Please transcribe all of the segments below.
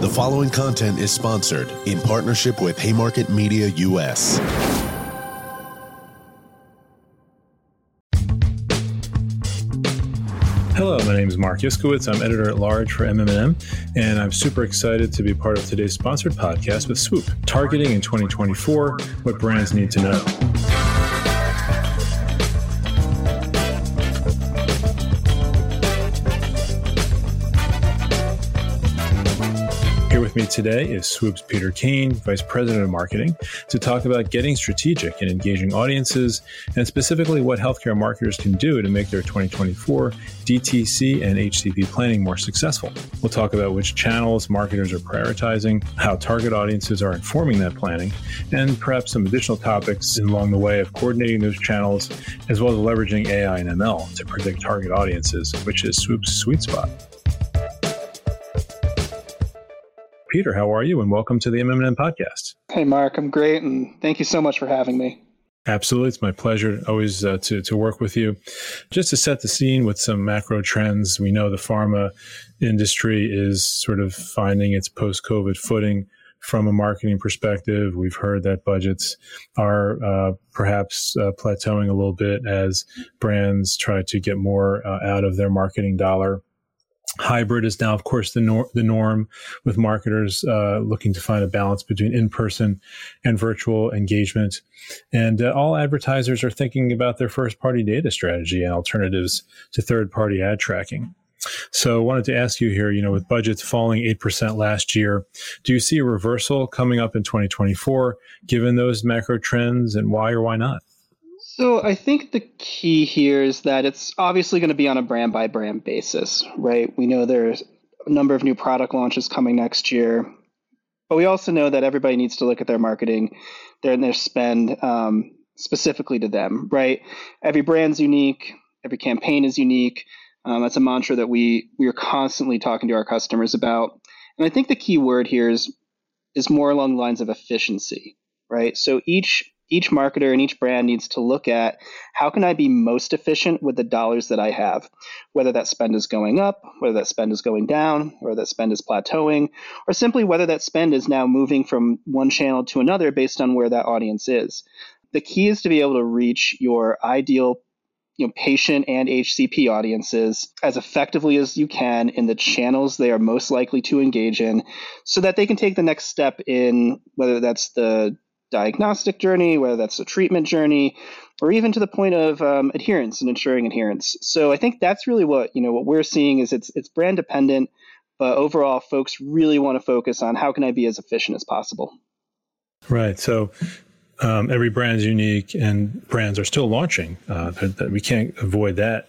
The following content is sponsored in partnership with Haymarket Media US. Hello, my name is Marc Iskowitz. I'm editor at large for MM+M, and I'm super excited to be part of today's sponsored podcast with Swoop, targeting in 2024 what brands need to know. With me today is Swoop's Peter Kane, Vice President of Marketing, to talk about getting strategic and engaging audiences, and specifically what healthcare marketers can do to make their 2024 DTC and HCP planning more successful. We'll talk about which channels marketers are prioritizing, how target audiences are informing that planning, and perhaps some additional topics along the way of coordinating those channels, as well as leveraging AI and ML to predict target audiences, which is Swoop's sweet spot. Peter, how are you? And welcome to the MM+M podcast. Hey, Marc, I'm great, and thank you so much for having me. Absolutely. It's my pleasure always uh, to, to work with you. Just to set the scene with some macro trends, we know the pharma industry is sort of finding its post COVID footing from a marketing perspective. We've heard that budgets are uh, perhaps uh, plateauing a little bit as brands try to get more uh, out of their marketing dollar. Hybrid is now, of course, the, nor- the norm with marketers uh, looking to find a balance between in person and virtual engagement. And uh, all advertisers are thinking about their first party data strategy and alternatives to third party ad tracking. So I wanted to ask you here, you know, with budgets falling 8% last year, do you see a reversal coming up in 2024 given those macro trends and why or why not? So I think the key here is that it's obviously going to be on a brand by brand basis, right? We know there's a number of new product launches coming next year, but we also know that everybody needs to look at their marketing, their their spend um, specifically to them, right? Every brand's unique, every campaign is unique. Um, that's a mantra that we we are constantly talking to our customers about, and I think the key word here is is more along the lines of efficiency, right? So each each marketer and each brand needs to look at how can I be most efficient with the dollars that I have, whether that spend is going up, whether that spend is going down, or that spend is plateauing, or simply whether that spend is now moving from one channel to another based on where that audience is. The key is to be able to reach your ideal you know, patient and HCP audiences as effectively as you can in the channels they are most likely to engage in so that they can take the next step in whether that's the diagnostic journey, whether that's the treatment journey, or even to the point of um, adherence and ensuring adherence. So I think that's really what you know what we're seeing is it's it's brand dependent, but overall, folks really want to focus on how can I be as efficient as possible. Right. So. Um, every brand is unique, and brands are still launching. Uh, that we can't avoid that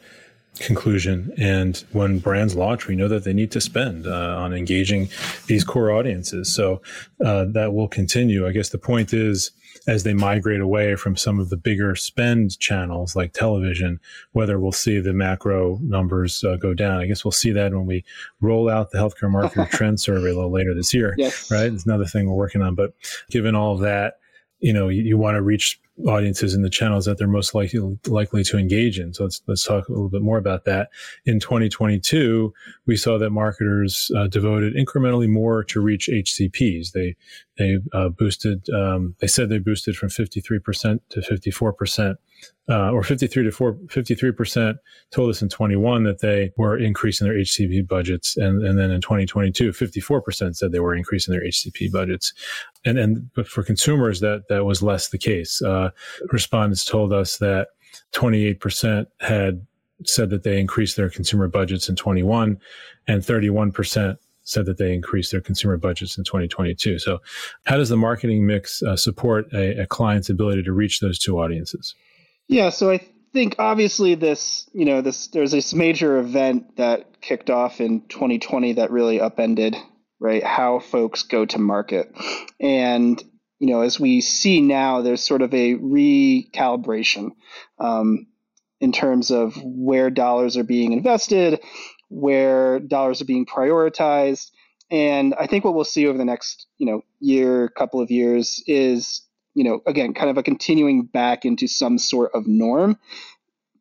conclusion. And when brands launch, we know that they need to spend uh, on engaging these core audiences. So uh, that will continue. I guess the point is, as they migrate away from some of the bigger spend channels like television, whether we'll see the macro numbers uh, go down. I guess we'll see that when we roll out the healthcare marketer trend survey a little later this year. Yes. Right. It's another thing we're working on. But given all of that, you know, you, you want to reach audiences in the channels that they're most likely likely to engage in. So let's let's talk a little bit more about that. In 2022, we saw that marketers uh, devoted incrementally more to reach HCPs. They they uh, boosted. Um, they said they boosted from 53% to 54% uh, or 53 to 4, 53% told us in 21 that they were increasing their HCP budgets. And, and then in 2022, 54% said they were increasing their HCP budgets. And, and but for consumers, that, that was less the case. Uh, respondents told us that 28% had said that they increased their consumer budgets in 21 and 31% said that they increased their consumer budgets in 2022. So, how does the marketing mix uh, support a, a, client's ability to reach those two audiences? Yeah, so I think obviously this, you know, this there's this major event that kicked off in 2020 that really upended, right, how folks go to market. And you know, as we see now, there's sort of a recalibration um, in terms of where dollars are being invested, where dollars are being prioritized. And I think what we'll see over the next, you know, year, couple of years is you know, again, kind of a continuing back into some sort of norm.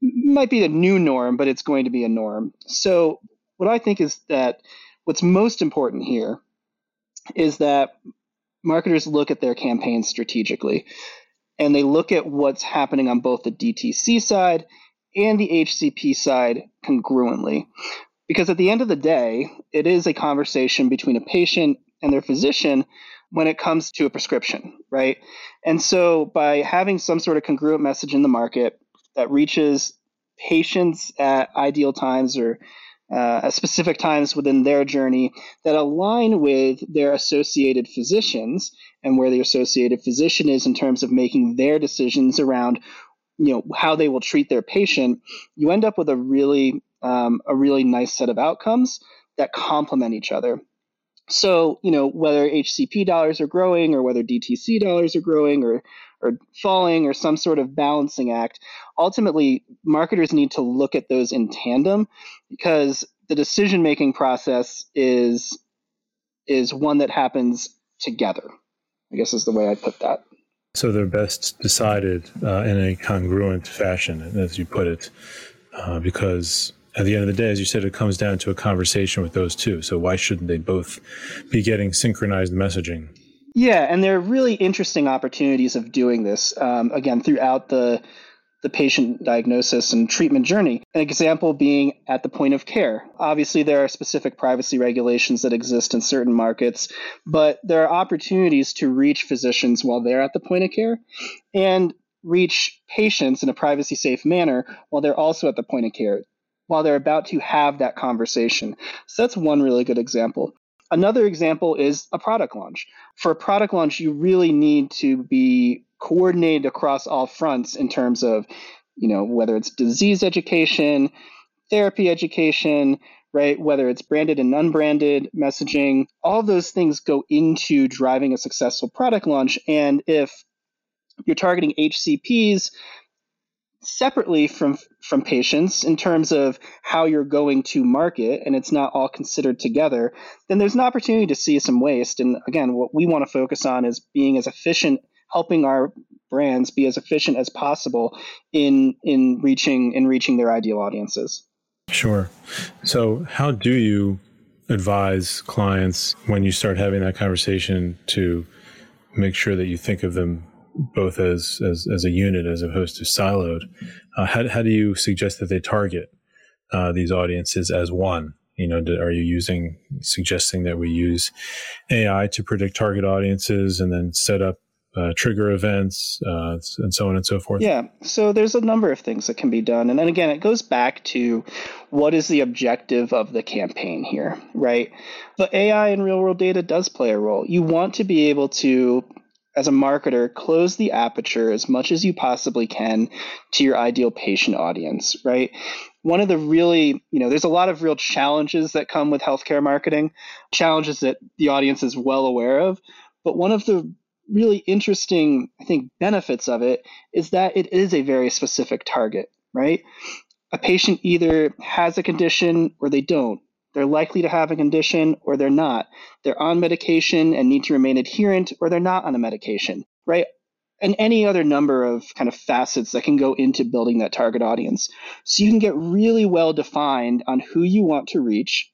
Might be the new norm, but it's going to be a norm. So, what I think is that what's most important here is that marketers look at their campaigns strategically and they look at what's happening on both the DTC side and the HCP side congruently. Because at the end of the day, it is a conversation between a patient and their physician when it comes to a prescription, right? And so by having some sort of congruent message in the market that reaches patients at ideal times or uh, at specific times within their journey that align with their associated physicians and where the associated physician is in terms of making their decisions around you know how they will treat their patient you end up with a really um, a really nice set of outcomes that complement each other. So, you know, whether HCP dollars are growing or whether DTC dollars are growing or, or falling or some sort of balancing act, ultimately marketers need to look at those in tandem because the decision making process is is one that happens together. I guess is the way I put that. So they're best decided uh, in a congruent fashion, as you put it, uh, because at the end of the day, as you said, it comes down to a conversation with those two. So why shouldn't they both be getting synchronized messaging? Yeah, and there are really interesting opportunities of doing this. Um, again, throughout the the patient diagnosis and treatment journey. An example being at the point of care. Obviously, there are specific privacy regulations that exist in certain markets, but there are opportunities to reach physicians while they're at the point of care and reach patients in a privacy safe manner while they're also at the point of care while they're about to have that conversation. So that's one really good example. Another example is a product launch. For a product launch, you really need to be coordinated across all fronts in terms of, you know, whether it's disease education, therapy education, right? Whether it's branded and unbranded messaging, all those things go into driving a successful product launch. And if you're targeting HCPs, separately from from patients in terms of how you're going to market and it's not all considered together then there's an opportunity to see some waste. And again what we want to focus on is being as efficient helping our brands be as efficient as possible in in reaching in reaching their ideal audiences. Sure. So how do you advise clients when you start having that conversation to make sure that you think of them both as, as, as a unit as opposed to siloed. Uh, how, how do you suggest that they target uh, these audiences as one? You know, do, are you using suggesting that we use AI to predict target audiences and then set up uh, trigger events uh, and so on and so forth? Yeah, so there's a number of things that can be done. And then again, it goes back to what is the objective of the campaign here, right? But AI and real world data does play a role. You want to be able to as a marketer, close the aperture as much as you possibly can to your ideal patient audience, right? One of the really, you know, there's a lot of real challenges that come with healthcare marketing, challenges that the audience is well aware of. But one of the really interesting, I think, benefits of it is that it is a very specific target, right? A patient either has a condition or they don't. They're likely to have a condition or they're not. They're on medication and need to remain adherent or they're not on a medication, right? And any other number of kind of facets that can go into building that target audience. So you can get really well defined on who you want to reach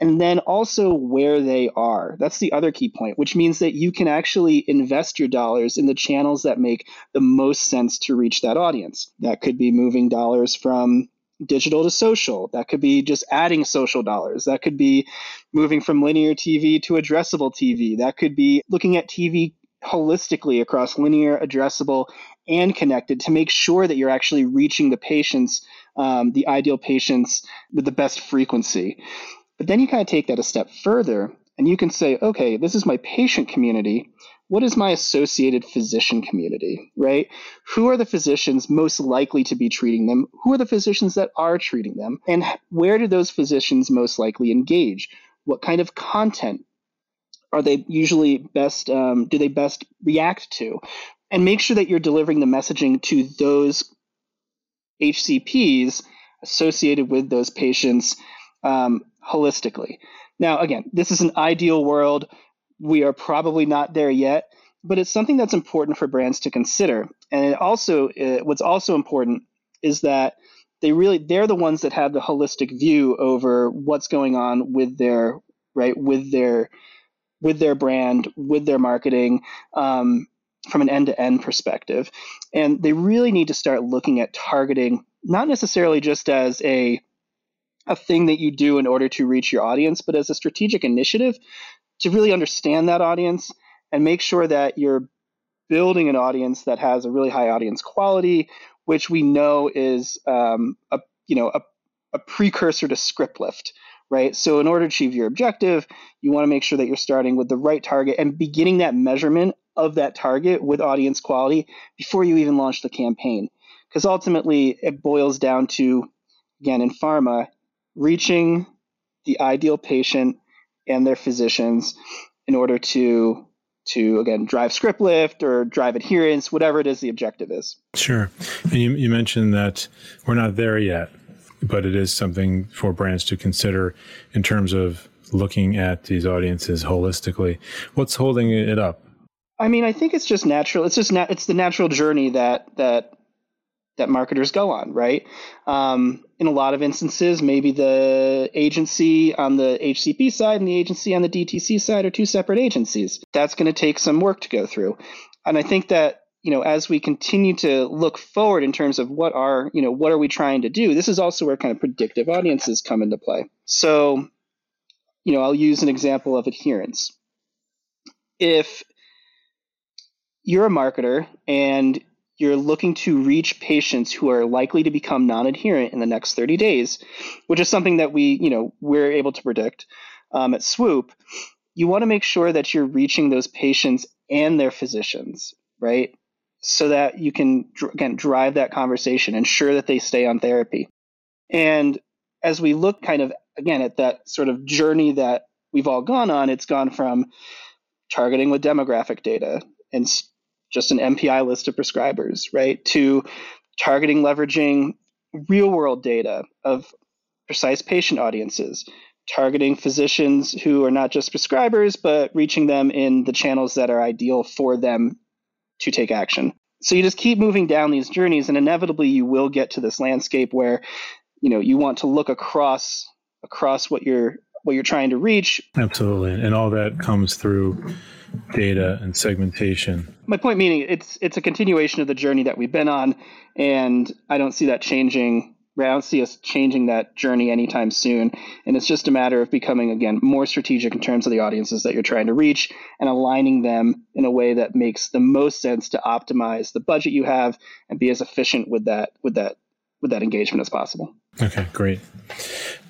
and then also where they are. That's the other key point, which means that you can actually invest your dollars in the channels that make the most sense to reach that audience. That could be moving dollars from digital to social. That could be just adding social dollars. That could be moving from linear TV to addressable TV. That could be looking at TV holistically across linear, addressable, and connected to make sure that you're actually reaching the patients, um, the ideal patients with the best frequency. But then you kind of take that a step further and you can say, okay, this is my patient community what is my associated physician community, right? Who are the physicians most likely to be treating them? Who are the physicians that are treating them? And where do those physicians most likely engage? What kind of content are they usually best, um, do they best react to? And make sure that you're delivering the messaging to those HCPs associated with those patients um, holistically. Now, again, this is an ideal world we are probably not there yet, but it's something that's important for brands to consider. And it also, what's also important is that they really they're the ones that have the holistic view over what's going on with their right with their with their brand, with their marketing, um, from an end to end perspective. And they really need to start looking at targeting, not necessarily just as a a thing that you do in order to reach your audience, but as a strategic initiative to really understand that audience and make sure that you're building an audience that has a really high audience quality, which we know is um, a you know a, a precursor to script lift right? So, in order to achieve your objective, you want to make sure that you're starting with the right target and beginning that measurement of that target with audience quality before you even launch the campaign. Because ultimately, it boils down to, again, in pharma, reaching the ideal patient and their physicians in order to to again drive script lift or drive adherence, whatever it is the objective is. Sure. And you, you mentioned that we're not there yet, but it is something for brands to consider in terms of looking at these audiences holistically. What's holding it up? I mean, I think it's just natural. It's just na- it's the natural journey that that that marketers go on, right? Um, in a lot of instances, maybe the agency on the HCP side and the agency on the DTC side are two separate agencies. That's going to take some work to go through. And I think that you know as we continue to look forward in terms of what are you know what are we trying to do this is also where kind of predictive audiences come into play so you know i'll use an example of adherence if you're a marketer and you're looking to reach patients who are likely to become non-adherent in the next 30 days, which is something that we, you know, we're able to predict um, at Swoop. You want to make sure that you're reaching those patients and their physicians, right? So that you can again drive that conversation, ensure that they stay on therapy. And as we look kind of again at that sort of journey that we've all gone on, it's gone from targeting with demographic data and just an NPI list of prescribers, right? To targeting, leveraging real world data of precise patient audiences, targeting physicians who are not just prescribers, but reaching them in the channels that are ideal for them to take action. So you just keep moving down these journeys, and inevitably you will get to this landscape where you know you want to look across across what you're what you're trying to reach. Absolutely, and all that comes through data and segmentation. My point meaning it's it's a continuation of the journey that we've been on, and I don't see that changing. I don't see us changing that journey anytime soon. And it's just a matter of becoming again more strategic in terms of the audiences that you're trying to reach and aligning them in a way that makes the most sense to optimize the budget you have and be as efficient with that with that with that engagement as possible. Okay, great.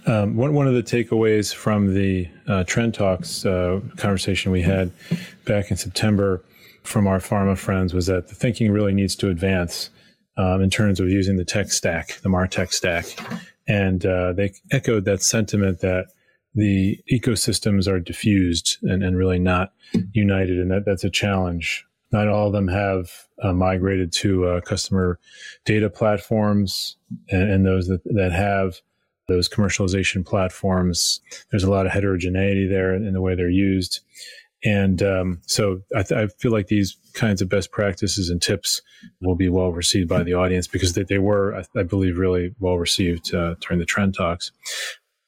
Um, one, one of the takeaways from the uh, Trend Talks uh, conversation we had back in September from our pharma friends was that the thinking really needs to advance um, in terms of using the tech stack, the MarTech stack. And uh, they echoed that sentiment that the ecosystems are diffused and, and really not united, and that that's a challenge. Not all of them have uh, migrated to uh, customer data platforms, and, and those that, that have those commercialization platforms. There's a lot of heterogeneity there in, the way they're used. And um, so I, th- I, feel like these kinds of best practices and tips will be well received by the audience because they, they were, I, I, believe, really well received uh, during the trend talks.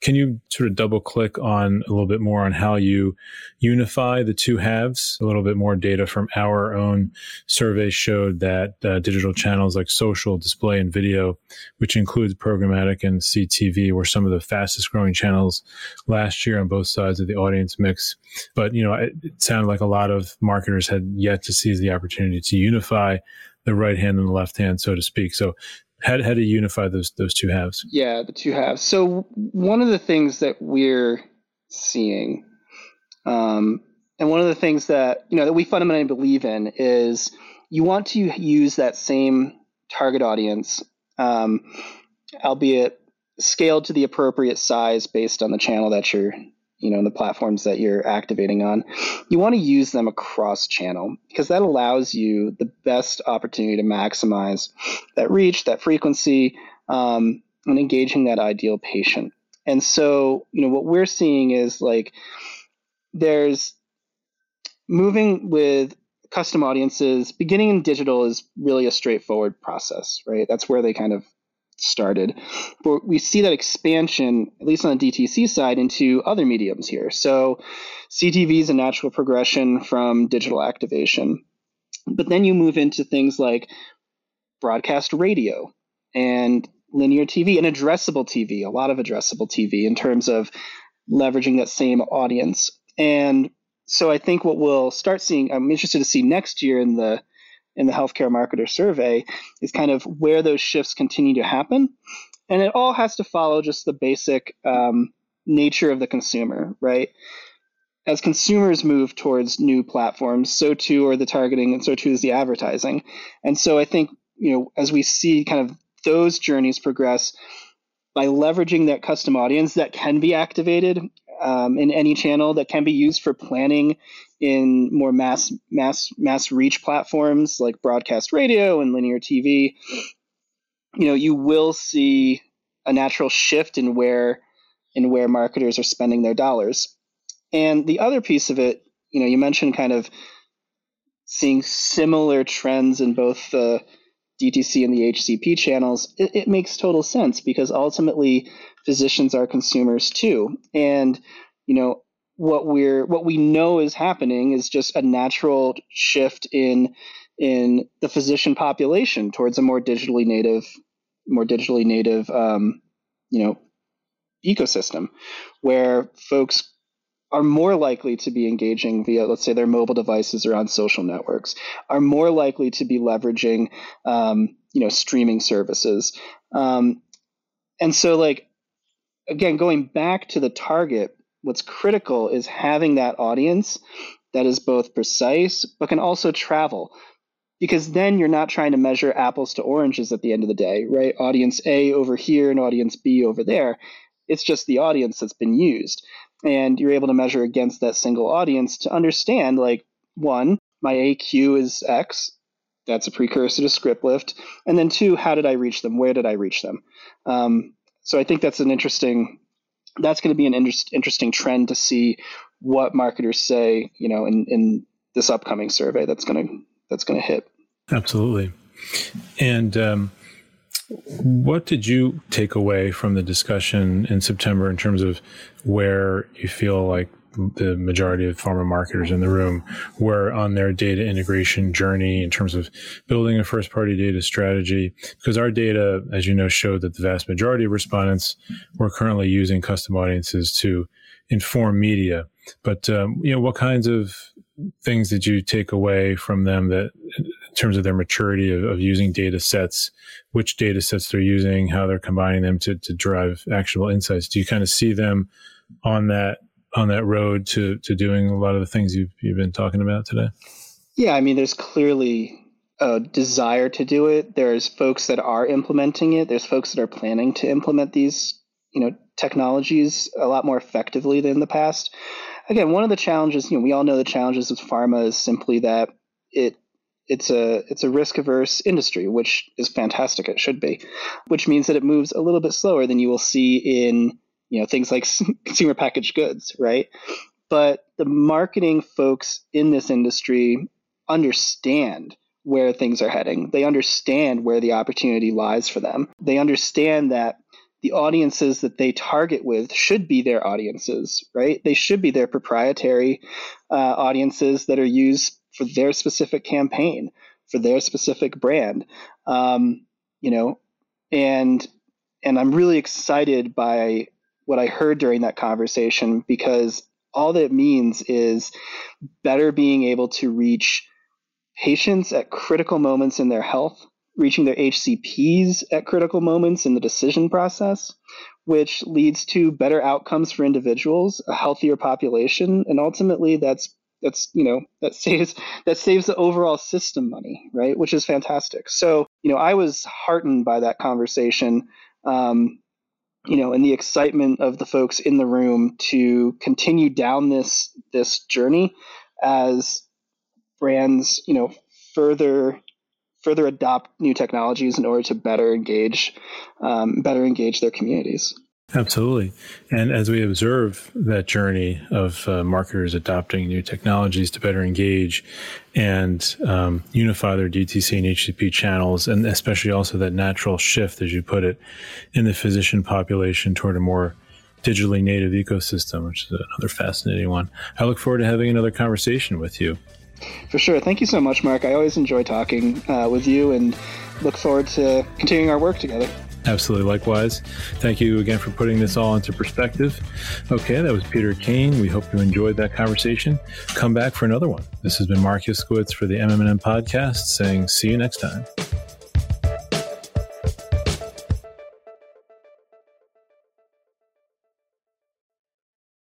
Can you sort of double click on a little bit more on how you unify the two halves? A little bit more data from our own survey showed that uh, digital channels like social, display, and video, which includes programmatic and CTV, were some of the fastest growing channels last year on both sides of the audience mix. But, you know, it, it sounded like a lot of marketers had yet to seize the opportunity to unify the right hand and the left hand, so to speak. So how, how to unify those those two halves? Yeah, the two halves. So one of the things that we're seeing, um, and one of the things that you know that we fundamentally believe in is you want to use that same target audience, um, albeit scaled to the appropriate size based on the channel that you're you know, the platforms that you're activating on, you want to use them across channel because that allows you the best opportunity to maximize that reach, that frequency, um, and engaging that ideal patient. And so, you know, what we're seeing is like there's moving with custom audiences, beginning in digital is really a straightforward process, right? That's where they kind of started. But we see that expansion, at least on the DTC side, into other mediums here. So CTV is a natural progression from digital activation. But then you move into things like broadcast radio and linear TV and addressable TV, a lot of addressable TV in terms of leveraging that same audience. And so I think what we'll start seeing, I'm interested to see next year in the in the healthcare marketer survey is kind of where those shifts continue to happen. And it all has to follow just the basic um, nature of the consumer, right? As consumers move towards new platforms, so too are the targeting and so too is the advertising. And so I think, you know, as we see kind of those journeys progress by leveraging that custom audience that can be activated um, in any channel that can be used for planning in more mass mass mass reach platforms like broadcast radio and linear TV, you know, you will see a natural shift in where in where marketers are spending their dollars. And the other piece of it, you know, you mentioned kind of seeing similar trends in both the DTC and the HCP channels. It, it makes total sense because ultimately physicians are consumers too. And, you know, what we're what we know is happening is just a natural shift in in the physician population towards a more digitally native more digitally native um, you know ecosystem where folks are more likely to be engaging via let's say their mobile devices or on social networks are more likely to be leveraging um, you know streaming services. Um, and so like again going back to the target what's critical is having that audience that is both precise but can also travel. Because then you're not trying to measure apples to oranges at the end of the day right? Audience a over here and audience b over there. It's just the audience that's been used and you're able to measure against that single audience to understand like one my aq is x that's a precursor to script lift and then two how did i reach them where did i reach them um, so i think that's an interesting that's going to be an inter- interesting trend to see what marketers say, you know, in, in this upcoming survey that's going to that's going to hit. Absolutely. And um, what did you take away from the discussion in September in terms of where you feel like the majority of pharma marketers in the room were on their data integration journey in terms of building a first party data strategy. Because our data, as you know, showed that the vast majority of respondents were currently using custom audiences to inform media. But, um, you know, what kinds of things did you take away from them that terms of their maturity of, of using data sets, which data sets they're using, how they're combining them to, to drive actionable insights? Do you kind of see them on that on that road to to doing a lot of the things you've you've been talking about today? Yeah, I mean, there's clearly a desire to do it. There's folks that are implementing it. There's folks that are planning to implement these, you know, technologies a lot more effectively than in the past. Again, one of the challenges, you know, we all know the challenges with pharma is simply that it it's a it's a risk averse industry, which is fantastic. It should be, which means that it moves a little bit slower than you will see in you know things like consumer packaged goods right? But the marketing folks in this industry understand where things are heading. They understand where the opportunity lies for them. They understand that the audiences that they target with should be their audiences right? They should be their proprietary uh, audiences that are used for their specific campaign for their specific brand um, you know and and i'm really excited by what I heard during that conversation because all that means is better being able to reach patients at critical moments in their health, reaching their HCPs at critical moments in the decision process, which leads to better outcomes for individuals, a healthier population, and ultimately that's that's you know that saves that saves the overall system money, right? Which is fantastic. So you know I was heartened by that conversation. Um, you know, and the excitement of the folks in the room to continue down this this journey as brands, you know, further further adopt new technologies in order to better engage um, better engage their communities. Absolutely. And as we observe that journey of uh, marketers adopting new technologies to better engage and um, unify their DTC and HCP channels, and especially also that natural shift, as you put it, in the physician population toward a more digitally native ecosystem, which is another fascinating one. I look forward to having another conversation with you. For sure. Thank you so much, Marc. I always enjoy talking uh, with you and look forward to continuing our work together. Absolutely. Likewise. Thank you again for putting this all into perspective. Okay, that was Peter Kane. We hope you enjoyed that conversation. Come back for another one. This has been Marc Iskowitz for the MMM podcast saying see you next time.